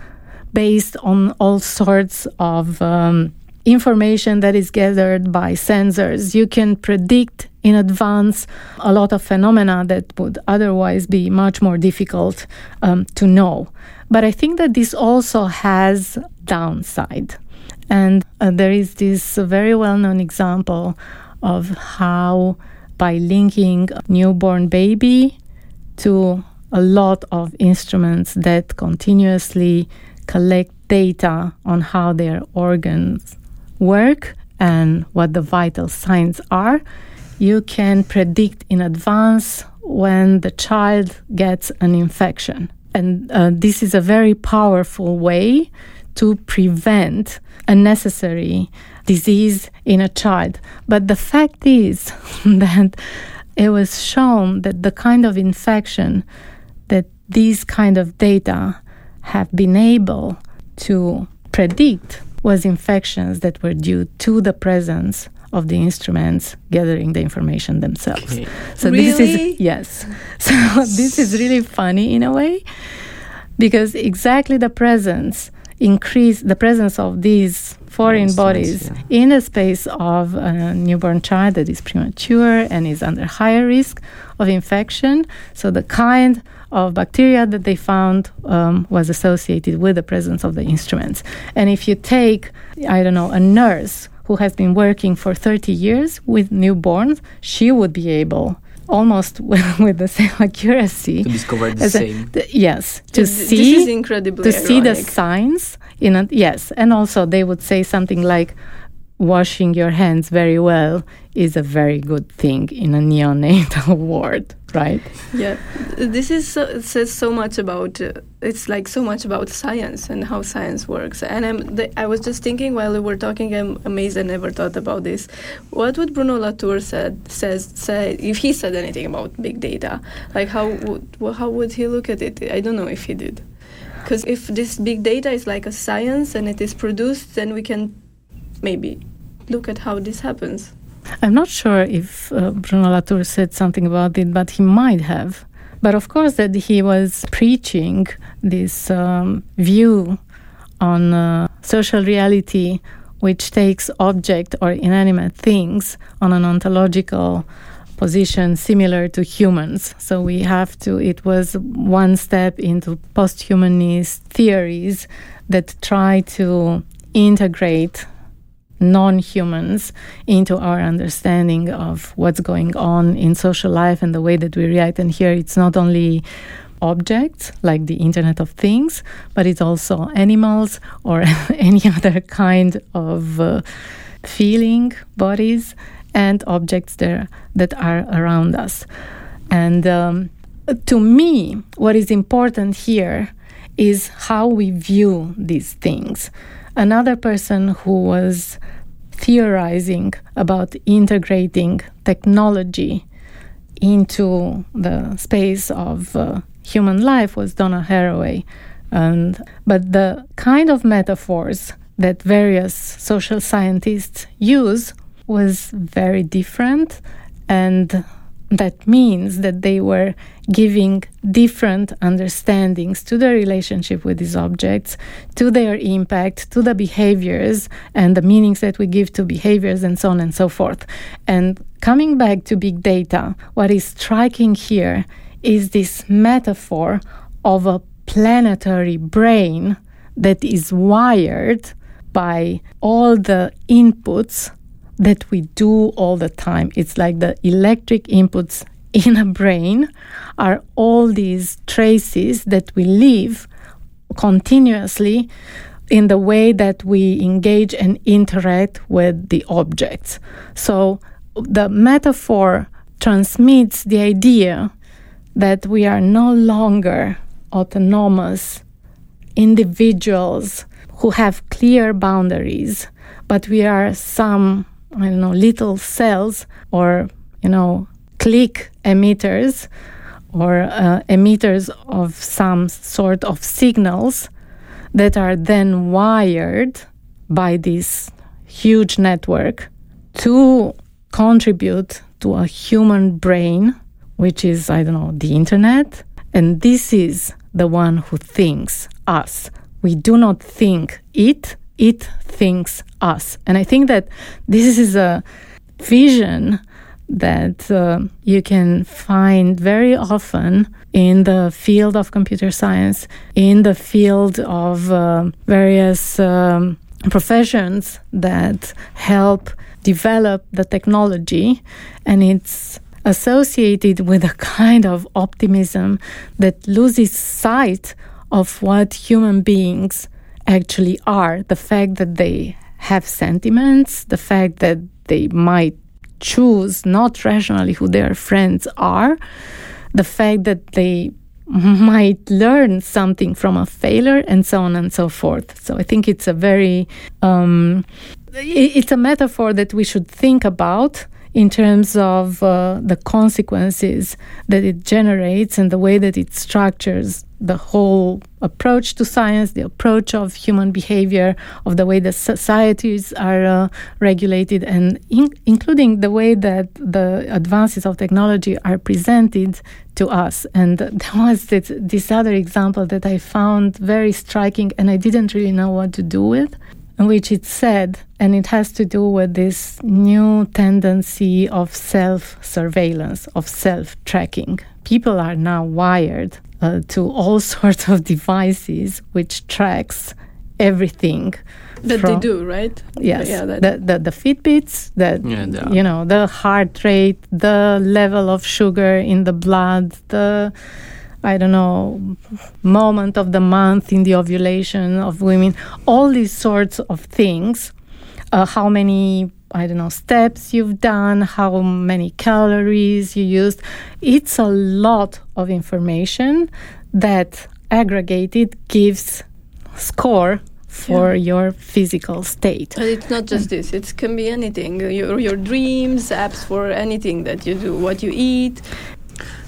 based on all sorts of um, information that is gathered by sensors. You can predict in advance a lot of phenomena that would otherwise be much more difficult um, to know. But I think that this also has downside. And uh, there is this very well known example of how, by linking a newborn baby to a lot of instruments that continuously collect data on how their organs work and what the vital signs are, you can predict in advance when the child gets an infection. And uh, this is a very powerful way to prevent unnecessary disease in a child. But the fact is that it was shown that the kind of infection that these kind of data have been able to predict was infections that were due to the presence of the instruments gathering the information themselves. Okay. So really? this is yes. So this is really funny in a way because exactly the presence increase the presence of these foreign bodies yeah. in the space of a newborn child that is premature and is under higher risk of infection. So the kind of bacteria that they found um, was associated with the presence of the instruments. And if you take, I don't know, a nurse who has been working for 30 years with newborns, she would be able almost with, with the same accuracy to discover the same. A, yes, to see this is incredibly to ironic. see the signs in a, yes, and also they would say something like washing your hands very well is a very good thing in a neonatal ward right? Yeah. This is so, says so much about uh, it's like so much about science and how science works. And I'm i was just thinking while we were talking i'm amazed i never thought about this. What would bruno latour said says say if he said anything about big data? Like how would how would he look at it? I don't know if he did. Because if this big data is like a science and it is produced then we can maybe look at how this happens I'm not sure if uh, Bruno Latour said something about it, but he might have. But of course, that he was preaching this um, view on uh, social reality, which takes object or inanimate things on an ontological position similar to humans. So we have to, it was one step into post humanist theories that try to integrate non humans into our understanding of what's going on in social life and the way that we react. And here it's not only objects like the Internet of Things, but it's also animals or any other kind of uh, feeling bodies and objects there that are around us. And um, to me, what is important here is how we view these things. Another person who was theorizing about integrating technology into the space of uh, human life was Donna Haraway. And, but the kind of metaphors that various social scientists use was very different and that means that they were giving different understandings to the relationship with these objects, to their impact, to the behaviors and the meanings that we give to behaviors, and so on and so forth. And coming back to big data, what is striking here is this metaphor of a planetary brain that is wired by all the inputs that we do all the time. It's like the electric inputs in a brain are all these traces that we leave continuously in the way that we engage and interact with the objects. So the metaphor transmits the idea that we are no longer autonomous individuals who have clear boundaries, but we are some I don't know, little cells or, you know, click emitters or uh, emitters of some sort of signals that are then wired by this huge network to contribute to a human brain, which is, I don't know, the internet. And this is the one who thinks us. We do not think it, it thinks us. And I think that this is a vision that uh, you can find very often in the field of computer science, in the field of uh, various um, professions that help develop the technology. And it's associated with a kind of optimism that loses sight of what human beings actually are. The fact that they have sentiments, the fact that they might choose not rationally who their friends are, the fact that they might learn something from a failure and so on and so forth. So I think it's a very um, it's a metaphor that we should think about in terms of uh, the consequences that it generates and the way that it structures the whole approach to science, the approach of human behavior, of the way the societies are uh, regulated, and in- including the way that the advances of technology are presented to us. And there was this, this other example that I found very striking, and I didn't really know what to do with which it said, and it has to do with this new tendency of self surveillance, of self tracking. People are now wired uh, to all sorts of devices which tracks everything that from, they do right? Yes. Yeah, the, the, the fitbits the yeah, you know the heart rate the level of sugar in the blood the I don't know, moment of the month in the ovulation of women, all these sorts of things. Uh, how many, I don't know, steps you've done, how many calories you used. It's a lot of information that aggregated gives score for yeah. your physical state. But it's not just this, it can be anything. Your, your dreams, apps for anything that you do, what you eat.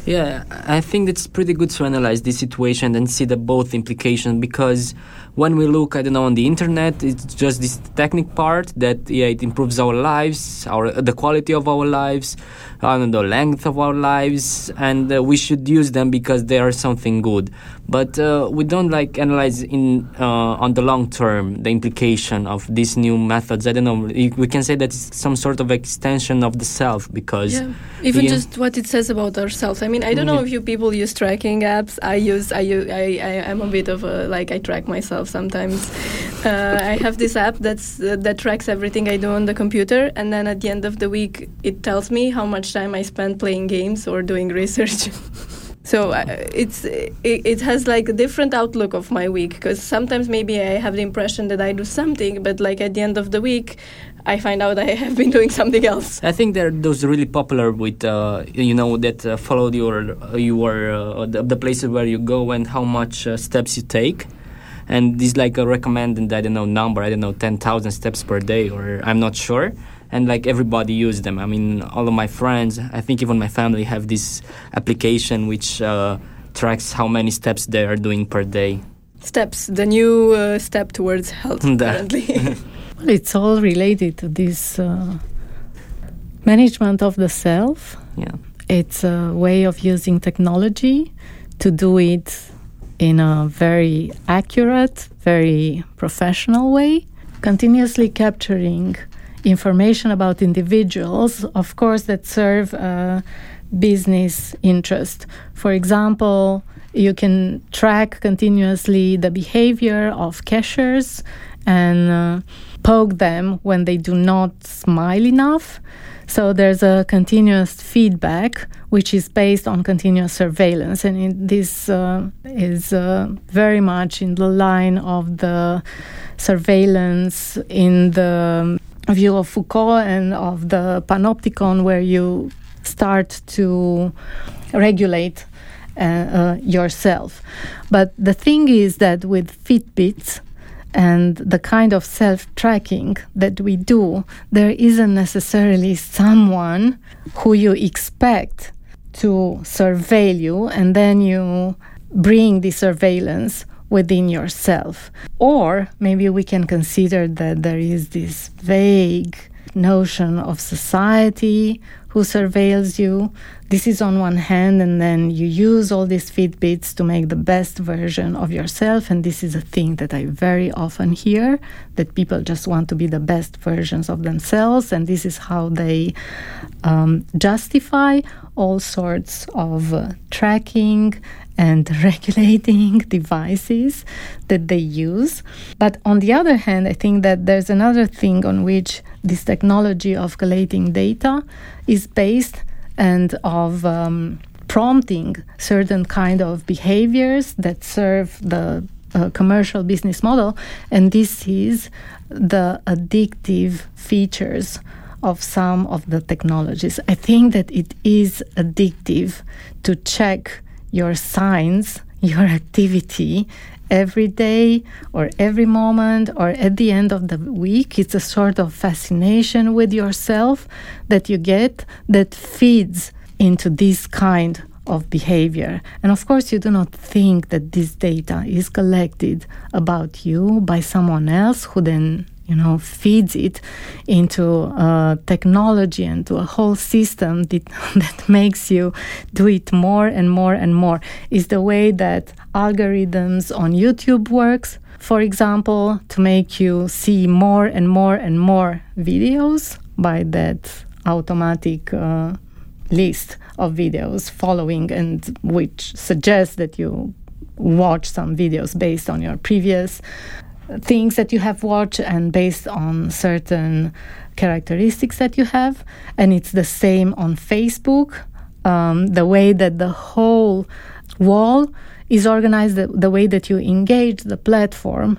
Yeah, I think it's pretty good to analyze this situation and see the both implications because when we look, I don't know, on the internet, it's just this technical part that yeah, it improves our lives, our the quality of our lives, and the length of our lives, and uh, we should use them because they are something good. But uh, we don't like analyze in uh, on the long term the implication of these new methods. I don't know. We can say that it's some sort of extension of the self because yeah. even just what it says about ourselves. I mean, I don't know if you people use tracking apps. I use I use I I am a bit of a like I track myself myself sometimes. Uh, I have this app that's uh, that tracks everything I do on the computer, and then at the end of the week, it tells me how much time I spend playing games or doing research. so uh, it's it, it, has like a different outlook of my week because sometimes maybe I have the impression that I do something, but like at the end of the week, I find out I have been doing something else. I think they're those really popular with uh, you know that uh, follow your your uh, the, the, places where you go and how much uh, steps you take and this like a recommended I don't know number I don't know ten thousand steps per day or I'm not sure. And like everybody use them. I mean all of my friends I think even my family have this application which uh, tracks how many steps they are doing per day. Steps the new uh, step towards health apparently. Well, it's all related to this uh, management of the self. Yeah. It's a way of using technology to do it in a very accurate, very professional way, continuously capturing information about individuals, of course, that serve business interest. For example, you can track continuously the behavior of cashiers and uh, poke them when they do not smile enough. So there's a continuous feedback which is based on continuous surveillance. And it, this uh, is uh, very much in the line of the surveillance in the view of Foucault and of the panopticon, where you start to regulate uh, uh yourself. But the thing is that with Fitbits, and the kind of self tracking that we do, there isn't necessarily someone who you expect to surveil you and then you bring the surveillance within yourself. Or maybe we can consider that there is this vague notion of society who surveils you. This is on one hand, and then you use all these Fitbits to make the best version of yourself. And this is a thing that I very often hear that people just want to be the best versions of themselves, and this is how they um, justify all sorts of uh, tracking and regulating devices that they use. But on the other hand, I think that there's another thing on which this technology of collating data is based and of um, prompting certain kind of behaviors that serve the uh, commercial business model and this is the addictive features of some of the technologies. I think that it is addictive to check your signs, your activity every day or every moment or at the end of the week. It's a sort of fascination with yourself that you get that feeds into this kind of behavior. And of course, you do not think that this data is collected about you by someone else who then you know feeds it into uh, technology and to a whole system that, that makes you do it more and more and more. Is the way that algorithms on youtube works. For example to make you see more and more and more videos by that automatic uh, list of videos following and which suggests that you watch some videos based on your previous things that you have watched and based on certain characteristics that you have and it's the same on facebook um, the way that the whole wall is organized the, the way that you engage the platform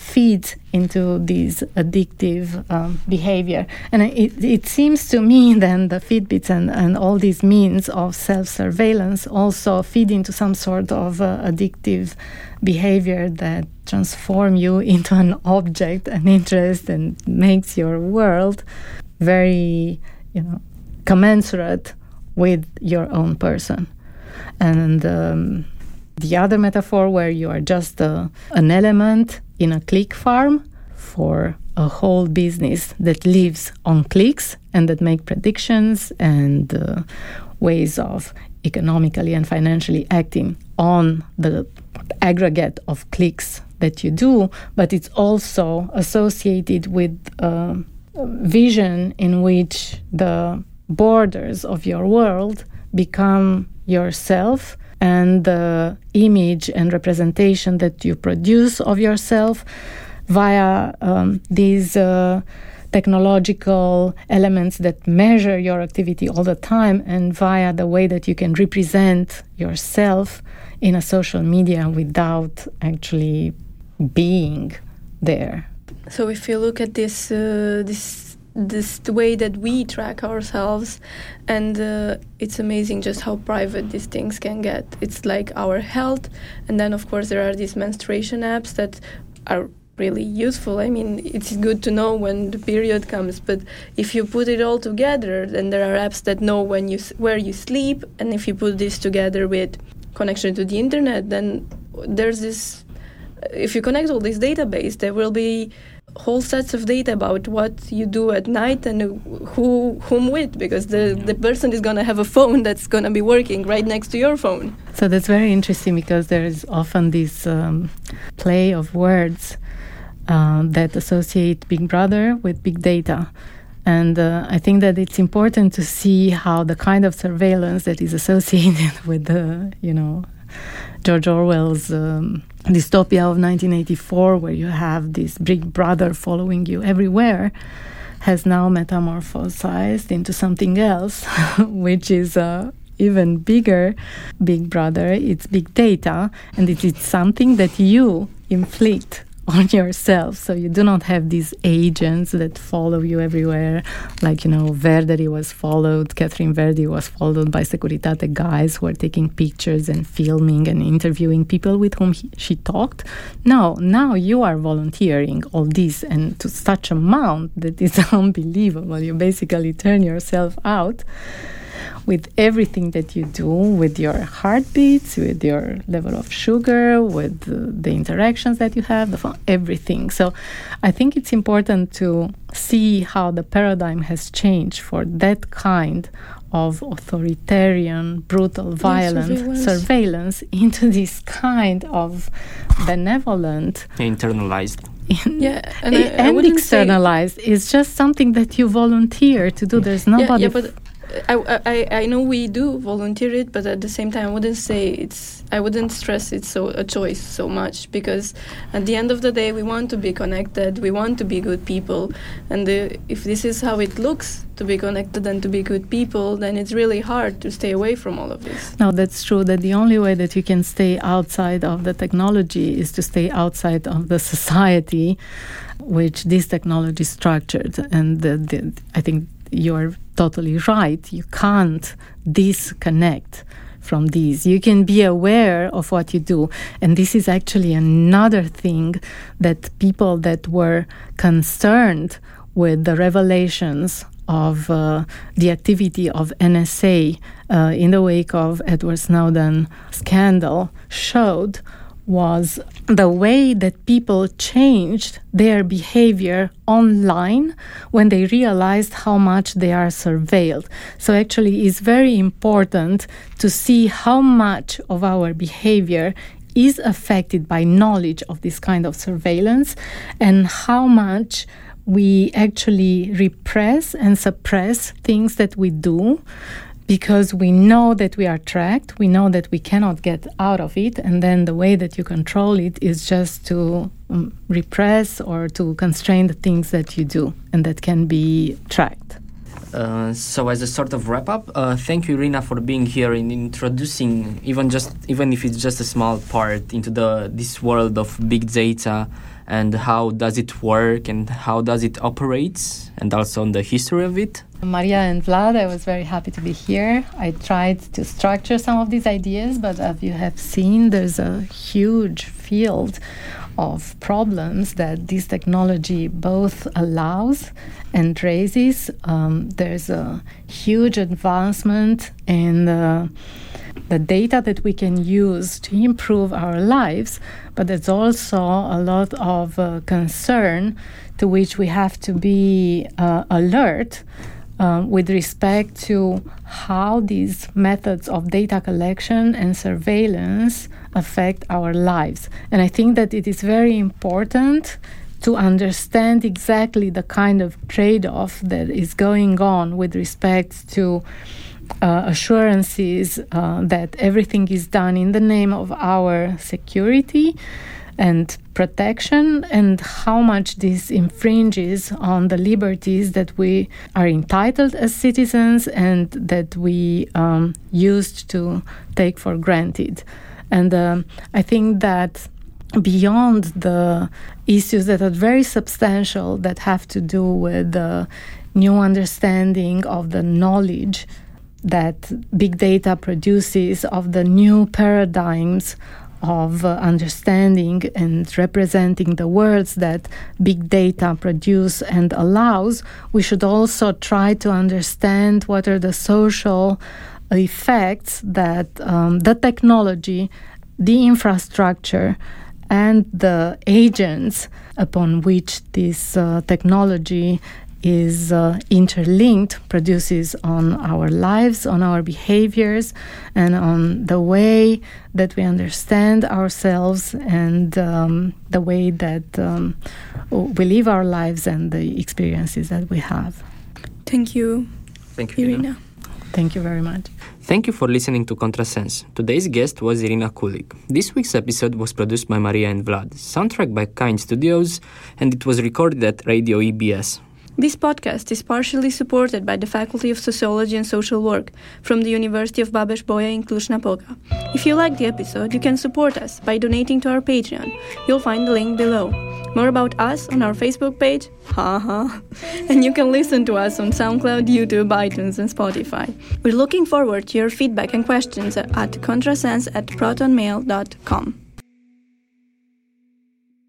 feeds into this addictive um, behavior. And it, it seems to me then the Fitbits and, and all these means of self surveillance also feed into some sort of uh, addictive behavior that transform you into an object, an interest, and makes your world very, you know, commensurate with your own person. And um, the other metaphor where you are just uh, an element in a click farm for a whole business that lives on clicks and that make predictions and uh, ways of economically and financially acting on the aggregate of clicks that you do, but it's also associated with a vision in which the borders of your world become yourself and the image and representation that you produce of yourself via um, these uh, technological elements that measure your activity all the time and via the way that you can represent yourself in a social media without actually being there. So if you look at this uh, this this way that we track ourselves and uh, it's amazing just how private these things can get it's like our health and then of course there are these menstruation apps that are really useful i mean it's good to know when the period comes but if you put it all together then there are apps that know when you where you sleep and if you put this together with connection to the internet then there's this if you connect all this database there will be whole sets of data about what you do at night and who whom with because the, the person is going to have a phone that's going to be working right next to your phone. So that's very interesting because there is often this um, play of words uh, that associate big brother with big data and uh, I think that it's important to see how the kind of surveillance that is associated with the, you know, George Orwell's um, dystopia of 1984, where you have this big brother following you everywhere, has now metamorphosized into something else, which is a even bigger big brother. It's big data, and it is something that you inflict on yourself. So you do not have these agents that follow you everywhere. Like, you know, Verdery was followed, Katherine Verdery was followed by Securitate guys who are taking pictures and filming and interviewing people with whom he, she talked. No, now you are volunteering all this and to such amount that is unbelievable. You basically turn yourself out with everything that you do, with your heartbeats, with your level of sugar, with the, the interactions that you have, the, everything. So I think it's important to see how the paradigm has changed for that kind of authoritarian, brutal, violent surveillance. surveillance. into this kind of benevolent, internalized. yeah, and, I, I externalized. It's just something that you volunteer to do. There's nobody. Yeah, yeah, I, I, I know we do volunteer it, but at the same time, I wouldn't say it's. I wouldn't stress it's so a choice so much because at the end of the day, we want to be connected. We want to be good people, and the, if this is how it looks to be connected and to be good people, then it's really hard to stay away from all of this. Now that's true. That the only way that you can stay outside of the technology is to stay outside of the society, which this technology structured, and the, the, I think you're totally right. You can't disconnect from these. You can be aware of what you do. And this is actually another thing that people that were concerned with the revelations of uh, the activity of NSA uh, in the wake of Edward Snowden scandal showed was the way that people changed their behavior online when they realized how much they are surveilled. So, actually, it's very important to see how much of our behavior is affected by knowledge of this kind of surveillance and how much we actually repress and suppress things that we do because we know that we are tracked, we know that we cannot get out of it, and then the way that you control it is just to um, repress or to constrain the things that you do and that can be tracked. Uh, so as a sort of wrap up, uh, thank you, Irina, for being here and introducing even just even if it's just a small part into the this world of big data and how does it work and how does it operate and also on the history of it. Maria and Vlad, I was very happy to be here. I tried to structure some of these ideas, but as you have seen, there's a huge field of problems that this technology both allows and raises. Um, there's a huge advancement in the the data that we can use to improve our lives, but there's also a lot of uh, concern to which we have to be uh, alert uh, with respect to how these methods of data collection and surveillance affect our lives. And I think that it is very important to understand exactly the kind of trade off that is going on with respect to uh, assurances uh, that everything is done in the name of our security and protection, and how much this infringes on the liberties that we are entitled as citizens and that we um, used to take for granted. And um, I think that beyond the issues that are very substantial that have to do with the new understanding of the knowledge that big data produces of the new paradigms of uh, understanding and representing the worlds that big data produce and allows, we should also try to understand what are the social effects that um, the technology, the infrastructure, and the agents upon which this uh, technology is uh, interlinked, produces on our lives, on our behaviors, and on the way that we understand ourselves and um, the way that um, we live our lives and the experiences that we have. Thank you. Thank you, Irina. Thank you very much. Thank you for listening to Contrasense. Today's guest was Irina Culic. This week's episode was produced by Maria and Vlad, soundtrack by Kind Studios, and it was recorded at Radio EBS. This podcast is partially supported by the Faculty of Sociology and Social Work from the University of Babes Bolyai in Cluj-Napoca. If you like the episode, you can support us by donating to our Patreon. You'll find the link below. More about us on our Facebook page, haha, and you can listen to us on SoundCloud, YouTube, iTunes, and Spotify. We're looking forward to your feedback and questions at contrasense at protonmail.com.